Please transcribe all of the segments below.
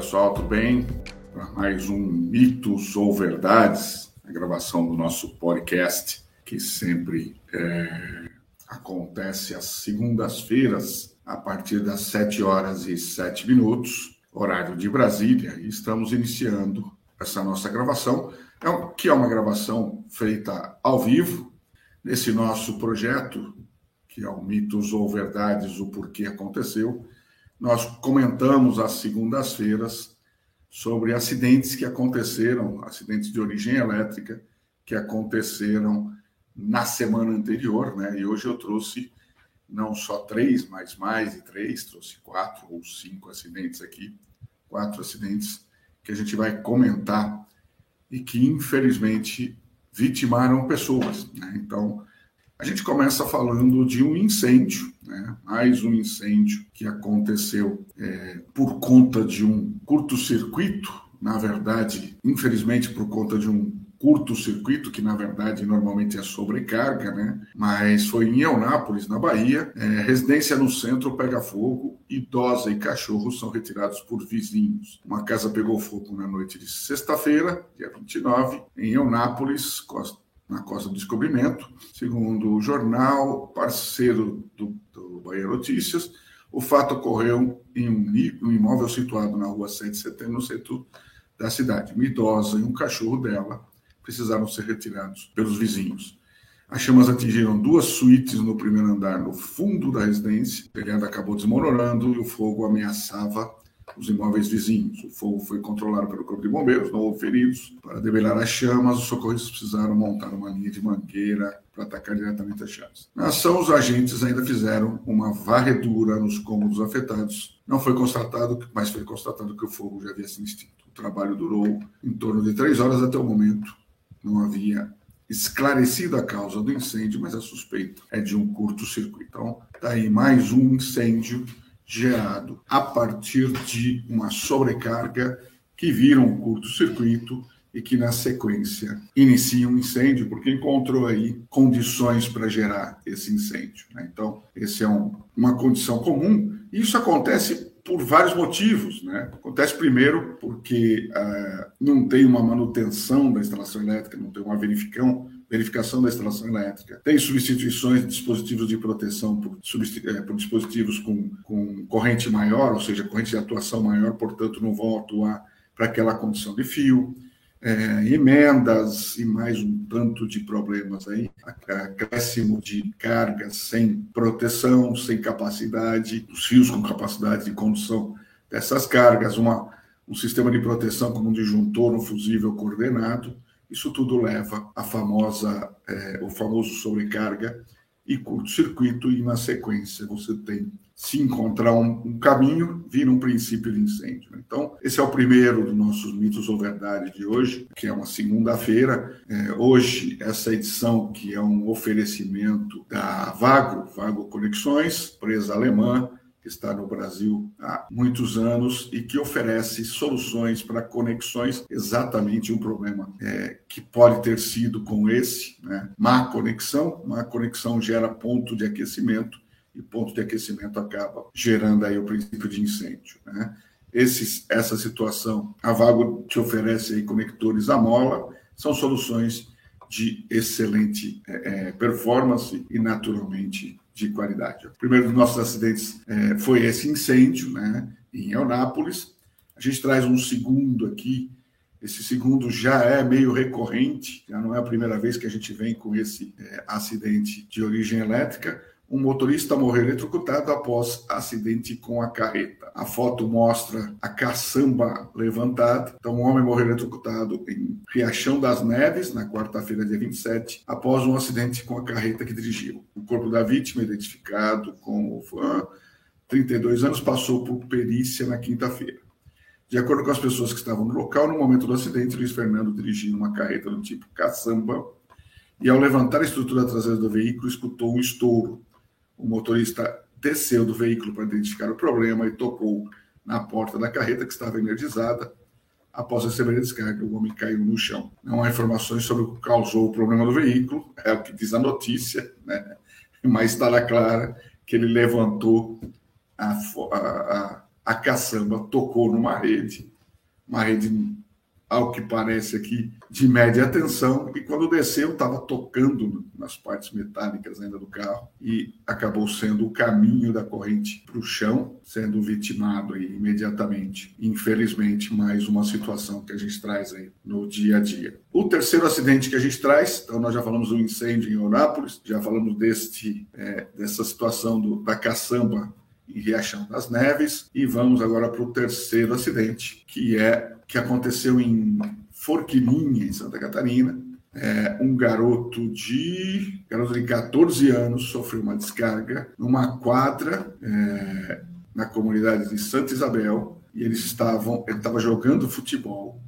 Pessoal, tudo bem? Para mais um Mitos ou Verdades, a gravação do nosso podcast, que sempre é, acontece às segundas-feiras, a partir das 7 horas e 7 minutos, horário de Brasília, e estamos iniciando essa nossa gravação, é que é uma gravação feita ao vivo, nesse nosso projeto, que é o Mitos ou Verdades, o Porquê Aconteceu, nós comentamos às segundas-feiras sobre acidentes que aconteceram, acidentes de origem elétrica que aconteceram na semana anterior, né? E hoje eu trouxe não só três, mas mais de três, trouxe quatro ou cinco acidentes aqui, quatro acidentes que a gente vai comentar e que infelizmente vitimaram pessoas. Né? Então, a gente começa falando de um incêndio, né? mais um incêndio que aconteceu é, por conta de um curto-circuito, na verdade, infelizmente por conta de um curto-circuito, que na verdade normalmente é sobrecarga, né? Mas foi em Eunápolis, na Bahia. É, residência no centro pega fogo, idosa e cachorro são retirados por vizinhos. Uma casa pegou fogo na noite de sexta-feira, dia 29, em Eunápolis, costa na Costa do Descobrimento. Segundo o jornal parceiro do, do Bahia Notícias, o fato ocorreu em um, um, imóvel situado na rua 7 de setembro, no centro da cidade. Uma idosa e um cachorro dela precisaram ser retirados pelos vizinhos. As chamas atingiram duas suítes no primeiro andar, no fundo da residência. O telhado acabou desmoronando e o fogo ameaçava os imóveis vizinhos. O fogo foi controlado pelo Corpo de Bombeiros, não houve feridos. Para debelar as chamas, os socorristas precisaram montar uma linha de mangueira para atacar diretamente as chamas. Na ação, os agentes ainda fizeram uma varredura nos cômodos afetados. Não foi constatado, mas foi constatado que o fogo já havia se extinto. O trabalho durou em torno de três horas até o momento. Não havia esclarecido a causa do incêndio, mas a suspeita é de um curto-circuito. Então, está aí mais um incêndio gerado a partir de uma sobrecarga que vira um curto-circuito e que, na sequência, inicia um incêndio, porque encontrou aí condições para gerar esse incêndio. Né? Então, esse é um, uma condição comum. E isso acontece por vários motivos. Né? Acontece primeiro porque uh, não tem uma manutenção da instalação elétrica, não tem uma verificação verificação da instalação elétrica. Tem substituições de dispositivos de proteção por, é, por dispositivos com, com corrente maior, ou seja, corrente de atuação maior, portanto, não vão atuar para aquela condição de fio. É, emendas e mais um tanto de problemas aí, acréscimo de cargas sem proteção, sem capacidade, os fios com capacidade de condução dessas cargas, uma, um sistema de proteção como um disjuntor, um fusível coordenado, isso tudo leva à famosa, é, o famoso sobrecarga e curto-circuito, e na sequência você tem se encontrar um, um, caminho, vira um princípio de incêndio. Então, esse é o primeiro dos nossos mitos ou verdade de hoje, que é uma segunda-feira. É, hoje, essa edição, que é um oferecimento da Vago, Vago Conexões, empresa alemã, que está no Brasil há muitos anos e que oferece soluções para conexões, exatamente um problema é, que pode ter sido com esse, né? má conexão, má conexão gera ponto de aquecimento e ponto de aquecimento acaba gerando aí o princípio de incêndio, né? Essa situação, a Vago te oferece aí conectores à mola, são soluções de excelente é, é performance e naturalmente de qualidade. O primeiro dos nossos acidentes é, foi esse incêndio né, em Eunápolis. A gente traz um segundo aqui. Esse segundo já é meio recorrente, já não é a primeira vez que a gente vem com esse é, acidente de origem elétrica um motorista morreu eletrocutado após acidente com a carreta. A foto mostra a caçamba levantada. Então, um homem morreu eletrocutado em Riachão das Neves, na quarta-feira, dia 27, após um acidente com a carreta que dirigiu. O corpo da vítima, identificado como 32 anos, passou por perícia na quinta-feira. De acordo com as pessoas que estavam no local, no momento do acidente, Luiz Fernando dirigindo uma carreta do tipo caçamba e, ao levantar a estrutura traseira do veículo, escutou um estouro o motorista desceu do veículo para identificar o problema e tocou na porta da carreta que estava energizada. Após receber a descarga, o homem caiu no chão. Não há informações sobre o que causou o problema do veículo, é o que diz a notícia, né? mas está lá clara que ele levantou a, a, a caçamba tocou numa rede, uma rede ao que parece aqui, de média tensão, e quando desceu estava tocando nas partes metálicas ainda do carro e acabou sendo o caminho da corrente para o chão, sendo vitimado aí imediatamente. Infelizmente, mais uma situação que a gente traz aí no dia a dia. O terceiro acidente que a gente traz, então nós já falamos do incêndio em Orápolis, já falamos deste, é, dessa situação do, da caçamba em Riachão das Neves, e vamos agora para o terceiro acidente, que é que aconteceu em Forquilinha, em Santa Catarina. É, um garoto de garoto de 14 anos sofreu uma descarga numa quadra é, na comunidade de Santa Isabel e eles estavam ele estava jogando futebol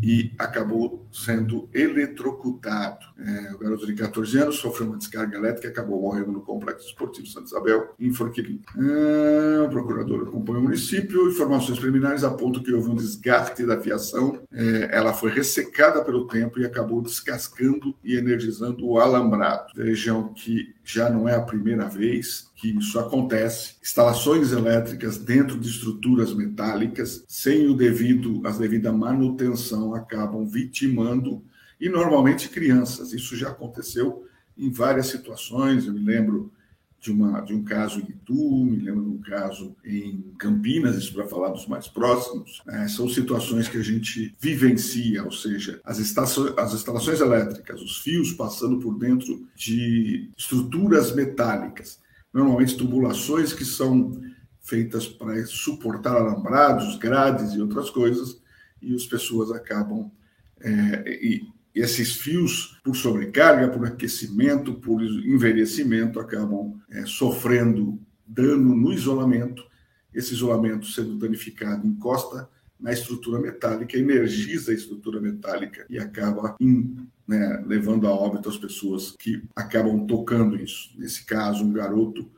e acabou sendo eletrocutado. É, o garoto de 14 anos sofreu uma descarga elétrica e acabou morrendo no Complexo Esportivo Santa Isabel, em Forquilim. É, o procurador acompanhou o município. Informações preliminares apontam que houve um desgaste da fiação. É, ela foi ressecada pelo tempo e acabou descascando e energizando o alambrado. Vejam que já não é a primeira vez que isso acontece. Instalações elétricas dentro de estruturas metálicas, sem o devido, as devida manutenção, acabam vitimando e normalmente crianças. Isso já aconteceu em várias situações. Eu me lembro de, uma, de um caso em Itu, me lembro de um caso em Campinas, isso para falar dos mais próximos. É, são situações que a gente vivencia, ou seja, as, estações, as instalações elétricas, os fios passando por dentro de estruturas metálicas, normalmente tubulações que são feitas para suportar alambrados, grades e outras coisas, e as pessoas acabam é, e, esses fios, por sobrecarga, por aquecimento, por envelhecimento, acabam é, sofrendo dano no isolamento. Esse isolamento, sendo danificado, encosta na estrutura metálica, energiza a estrutura metálica e acaba né, levando a óbito as pessoas que acabam tocando isso. Nesse caso, um garoto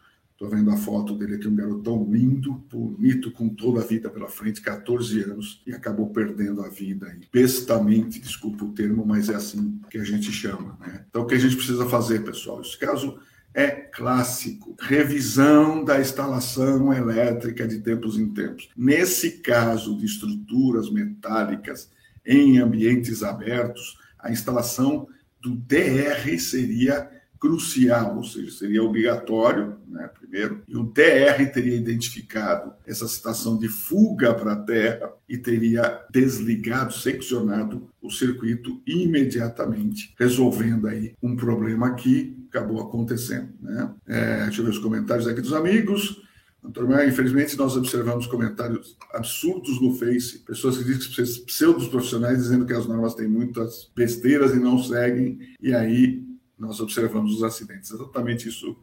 Estou vendo a foto dele aqui, um garotão lindo, bonito, com toda a vida pela frente, 14 anos, e acabou perdendo a vida aí. Bestamente, desculpa o termo, mas é assim que a gente chama. Né? Então, o que a gente precisa fazer, pessoal? Esse caso é clássico. Revisão da instalação elétrica de tempos em tempos. Nesse caso de estruturas metálicas em ambientes abertos, a instalação do DR seria crucial, ou seja, seria obrigatório, né, primeiro, e o DR teria identificado essa situação de fuga para a Terra e teria desligado, seccionado o circuito imediatamente, resolvendo aí um problema que acabou acontecendo. Né? É, deixa eu ver os comentários aqui dos amigos. Infelizmente nós observamos comentários absurdos no Face, pessoas que dizem que pseudos profissionais dizendo que as normas têm muitas besteiras e não seguem, e aí nós observamos os acidentes. Exatamente isso.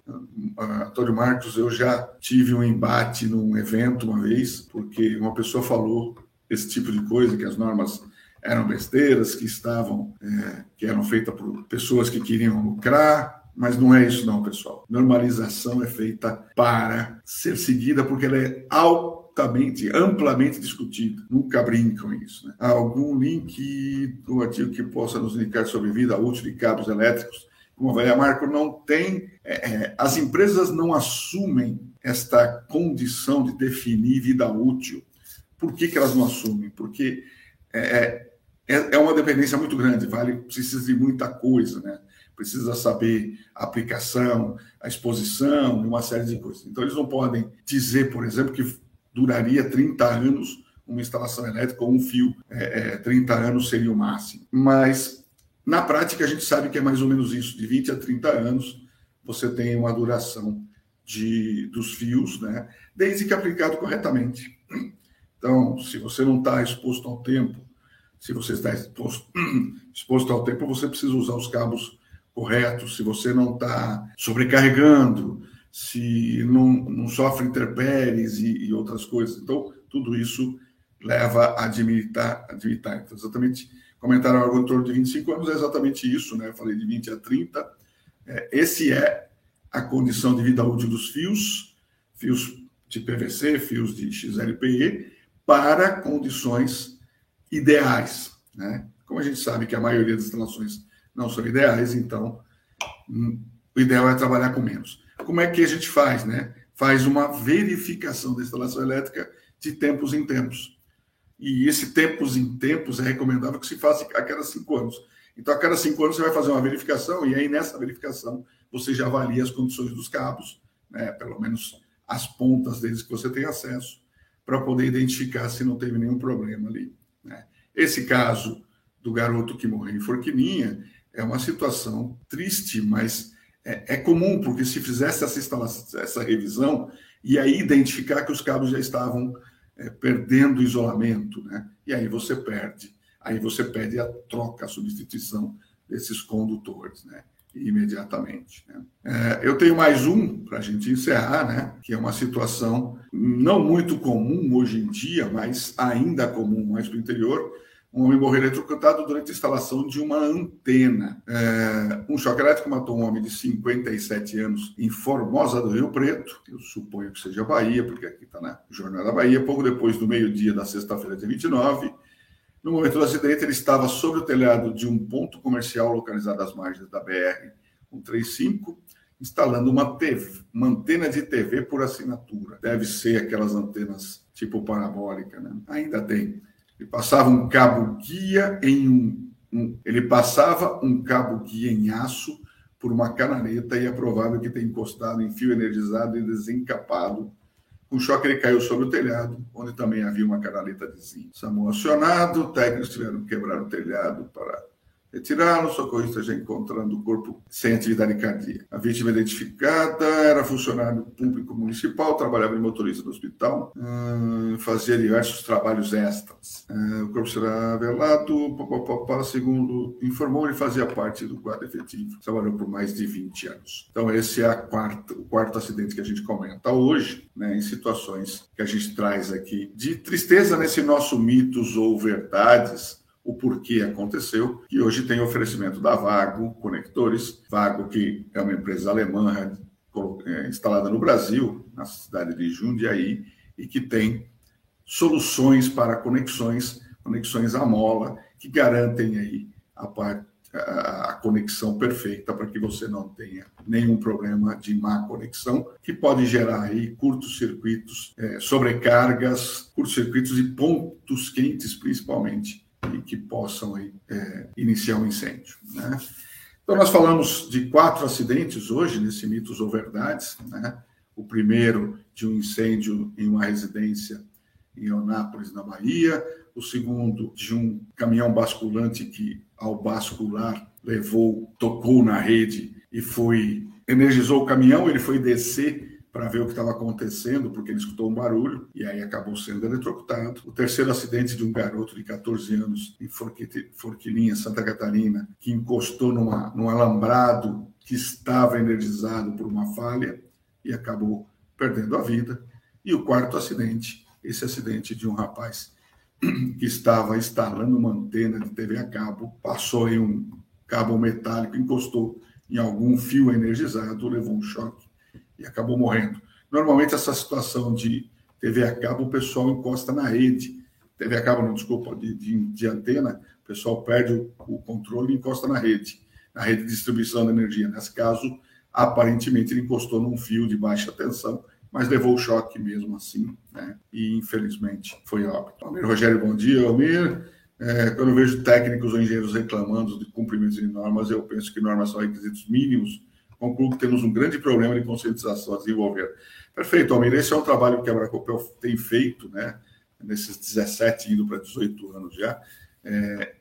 Antônio Marcos, eu já tive um embate num evento uma vez, porque uma pessoa falou esse tipo de coisa, que as normas eram besteiras, que estavam, é, que eram feitas por pessoas que queriam lucrar, mas não é isso não, pessoal. Normalização é feita para ser seguida porque ela é altamente, amplamente discutida. Nunca brincam isso. Né? Há algum link do artigo que possa nos indicar sobre vida útil de cabos elétricos como a Marco, não tem. É, é, as empresas não assumem esta condição de definir vida útil. Por que, que elas não assumem? Porque é, é, é uma dependência muito grande, vale, precisa de muita coisa, né? Precisa saber a aplicação, a exposição, uma série de coisas. Então, eles não podem dizer, por exemplo, que duraria 30 anos uma instalação elétrica ou um fio, é, é, 30 anos seria o máximo. Mas na prática, a gente sabe que é mais ou menos isso, de 20 a 30 anos, você tem uma duração de, dos fios, né? desde que aplicado corretamente. Então, se você não está exposto ao tempo, se você está exposto, exposto ao tempo, você precisa usar os cabos corretos, se você não está sobrecarregando, se não, não sofre intempéries e, e, outras coisas. Então, tudo isso leva a admitar, admitar. Então, exatamente comentaram algo em torno de 25 anos, é exatamente isso, né? Eu falei de 20 a 30. É, esse é a condição de vida útil dos fios, fios de PVC, fios de XLPE, para condições ideais, né? Como a gente sabe que a maioria das instalações não são ideais, então hum, o ideal é trabalhar com menos. Como é que a gente faz, né? Faz uma verificação da instalação elétrica de tempos em tempos. E esse tempos em tempos é recomendável que se faça a cada cinco anos. Então, a cada cinco anos você vai fazer uma verificação e aí nessa verificação você já avalia as condições dos cabos, né, pelo menos as pontas deles que você tem acesso, para poder identificar se não teve nenhum problema ali. Né? Esse caso do garoto que morreu em Forquilinha é uma situação triste, mas é, é comum, porque se fizesse essa, essa revisão, e aí identificar que os cabos já estavam é, perdendo isolamento, né? E aí você perde, aí você pede a troca, a substituição desses condutores, né? Imediatamente. Né? É, eu tenho mais um para a gente encerrar, né? Que é uma situação não muito comum hoje em dia, mas ainda comum mais para o interior, um homem morreu eletrocutado durante a instalação de uma antena. É, um choque elétrico matou um homem de 57 anos em Formosa do Rio Preto, eu suponho que seja Bahia, porque aqui está na Jornada da Bahia, pouco depois do meio-dia da sexta-feira, dia 29. No momento do acidente, ele estava sobre o telhado de um ponto comercial localizado às margens da BR-135, instalando uma, TV, uma antena de TV por assinatura. Deve ser aquelas antenas tipo parabólica, né? Ainda tem. Ele passava um cabo guia em um, um, ele passava um cabo guia em aço por uma canaleta e é provável que tenha encostado em fio energizado e desencapado. Com choque, ele caiu sobre o telhado, onde também havia uma canaleta de zinco. SAMU acionado, técnicos tiveram que quebrar o telhado para Retirá-lo, o socorrista já encontrando o corpo sem atividade cardíaca. A vítima identificada era funcionário público municipal, trabalhava em motorista do hospital, hum, fazia diversos trabalhos extras. Hum, o corpo será velado, papapá, segundo informou, ele fazia parte do quadro efetivo, trabalhou por mais de 20 anos. Então, esse é quarta, o quarto acidente que a gente comenta hoje, né, em situações que a gente traz aqui de tristeza nesse nosso mitos ou verdades o porquê aconteceu, e hoje tem oferecimento da Vago Conectores, Vago que é uma empresa alemã é, instalada no Brasil, na cidade de Jundiaí, e que tem soluções para conexões, conexões à mola, que garantem aí a, parte, a, conexão perfeita para que você não tenha nenhum problema de má conexão, que pode gerar aí curtos-circuitos, é, sobrecargas, curtos-circuitos e pontos quentes, principalmente, e que possam é, iniciar um incêndio. Né? Então, nós falamos de quatro acidentes hoje, nesse Mitos ou Verdades. Né? O primeiro de um incêndio em uma residência em Onápolis, na Bahia. O segundo de um caminhão basculante que, ao bascular, levou, tocou na rede e foi energizou o caminhão. Ele foi descer para ver o que estava acontecendo, porque ele escutou um barulho e aí acabou sendo eletrocutado. O terceiro acidente de um garoto de 14 anos em Forquilinha, Santa Catarina, que encostou numa, num alambrado que estava energizado por uma falha e acabou perdendo a vida. E o quarto acidente, esse acidente de um rapaz que estava instalando uma antena de TV a cabo, passou em um cabo metálico, encostou em algum fio energizado, levou um choque e acabou morrendo. Normalmente, essa situação de TV a cabo, o pessoal encosta na rede. TV a cabo, não, desculpa, de, de, de antena, o pessoal perde o, o, controle e encosta na rede, na rede de distribuição de energia. Nesse caso, aparentemente, ele encostou num fio de baixa tensão, mas levou o choque mesmo assim, né? E infelizmente foi óbito. Almir Rogério, bom dia. Almir, é, quando eu vejo técnicos ou engenheiros reclamando de cumprimentos de normas, eu penso que normas são requisitos mínimos concluo que temos um grande problema de conscientização a desenvolver. Perfeito, Almir. Esse é um trabalho que a Bracopel tem feito, né, nesses 17, indo para 18 anos já, é,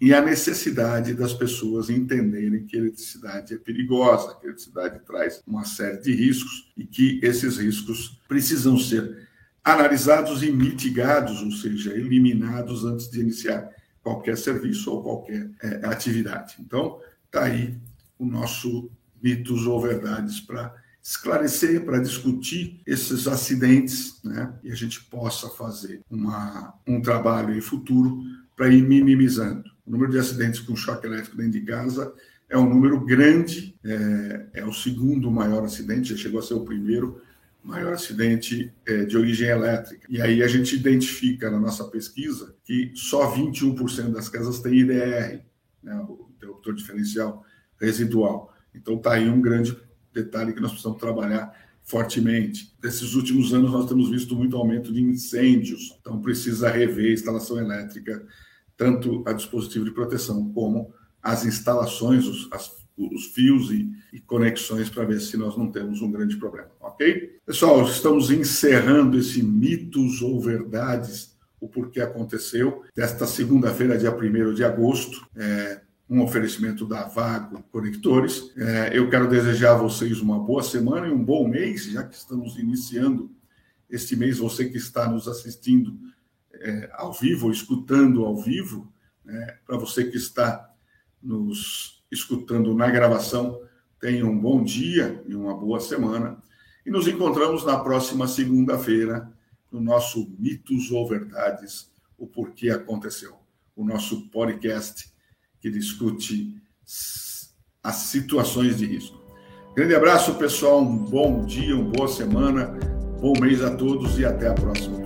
e a necessidade das pessoas entenderem que a eletricidade é perigosa, que a eletricidade traz uma série de riscos e que esses riscos precisam ser analisados e mitigados, ou seja, eliminados antes de iniciar qualquer serviço ou qualquer é, atividade. Então, está aí o nosso mitos ou verdades para esclarecer, para discutir esses acidentes, né? E a gente possa fazer uma, um trabalho em futuro para ir minimizando. O número de acidentes com choque elétrico dentro de casa é um número grande, é, é o segundo maior acidente, já chegou a ser o primeiro maior acidente é, de origem elétrica. E aí a gente identifica na nossa pesquisa que só 21% das casas têm IDR, né, o interruptor diferencial residual. Então, está aí um grande detalhe que nós precisamos trabalhar, fortemente. Nesses últimos anos, nós temos visto muito aumento de incêndios, então precisa rever a instalação elétrica, tanto a dispositivo de proteção como as instalações, os, as, os fios e, e conexões, para ver se nós não temos um grande problema, ok? Pessoal, estamos encerrando esse mitos ou verdades, o porquê aconteceu, desta segunda-feira, dia 1 de agosto. É, um oferecimento da Vago Conectores. É, eu quero desejar a vocês uma boa semana e um bom mês, já que estamos iniciando este mês. Você que está nos assistindo é, ao vivo, escutando ao vivo, né, para você que está nos escutando na gravação, tenha um bom dia e uma boa semana. E nos encontramos na próxima segunda-feira no nosso Mitos ou Verdades, o porquê aconteceu, o nosso podcast que discute as situações de risco. Grande abraço, pessoal. Um bom dia, uma boa semana, bom mês a todos e até a próxima.